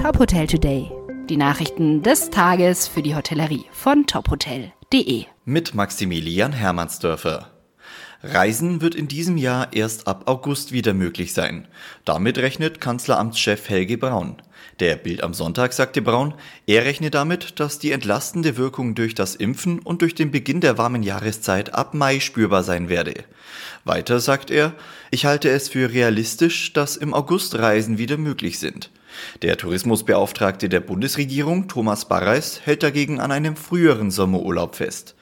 Top Hotel Today. Die Nachrichten des Tages für die Hotellerie von tophotel.de. Mit Maximilian Hermannsdörfer. Reisen wird in diesem Jahr erst ab August wieder möglich sein. Damit rechnet Kanzleramtschef Helge Braun. Der Bild am Sonntag sagte Braun, er rechne damit, dass die entlastende Wirkung durch das Impfen und durch den Beginn der warmen Jahreszeit ab Mai spürbar sein werde. Weiter sagt er, ich halte es für realistisch, dass im August Reisen wieder möglich sind. Der Tourismusbeauftragte der Bundesregierung, Thomas Barreis, hält dagegen an einem früheren Sommerurlaub fest.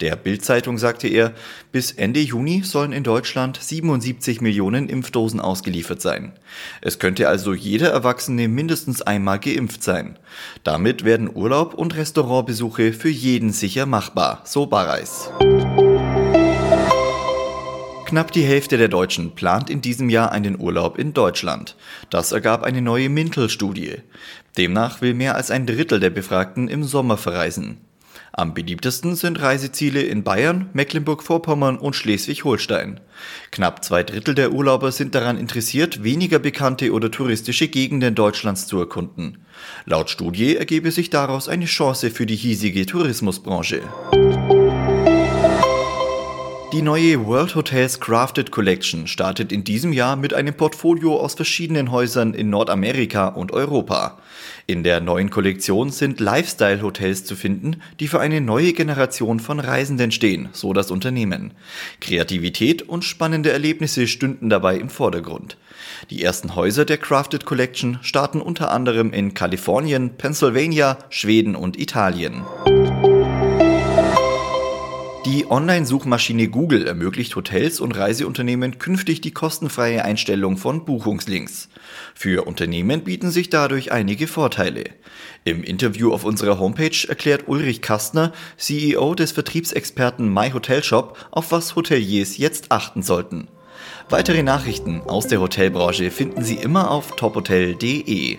Der Bild-Zeitung sagte er, bis Ende Juni sollen in Deutschland 77 Millionen Impfdosen ausgeliefert sein. Es könnte also jeder Erwachsene mindestens einmal geimpft sein. Damit werden Urlaub und Restaurantbesuche für jeden sicher machbar, so Barreis. Knapp die Hälfte der Deutschen plant in diesem Jahr einen Urlaub in Deutschland. Das ergab eine neue Mintel-Studie. Demnach will mehr als ein Drittel der Befragten im Sommer verreisen. Am beliebtesten sind Reiseziele in Bayern, Mecklenburg-Vorpommern und Schleswig-Holstein. Knapp zwei Drittel der Urlauber sind daran interessiert, weniger bekannte oder touristische Gegenden Deutschlands zu erkunden. Laut Studie ergebe sich daraus eine Chance für die hiesige Tourismusbranche. Die neue World Hotels Crafted Collection startet in diesem Jahr mit einem Portfolio aus verschiedenen Häusern in Nordamerika und Europa. In der neuen Kollektion sind Lifestyle-Hotels zu finden, die für eine neue Generation von Reisenden stehen, so das Unternehmen. Kreativität und spannende Erlebnisse stünden dabei im Vordergrund. Die ersten Häuser der Crafted Collection starten unter anderem in Kalifornien, Pennsylvania, Schweden und Italien. Die Online-Suchmaschine Google ermöglicht Hotels und Reiseunternehmen künftig die kostenfreie Einstellung von Buchungslinks. Für Unternehmen bieten sich dadurch einige Vorteile. Im Interview auf unserer Homepage erklärt Ulrich Kastner, CEO des Vertriebsexperten MyHotelShop, auf was Hoteliers jetzt achten sollten. Weitere Nachrichten aus der Hotelbranche finden Sie immer auf tophotel.de.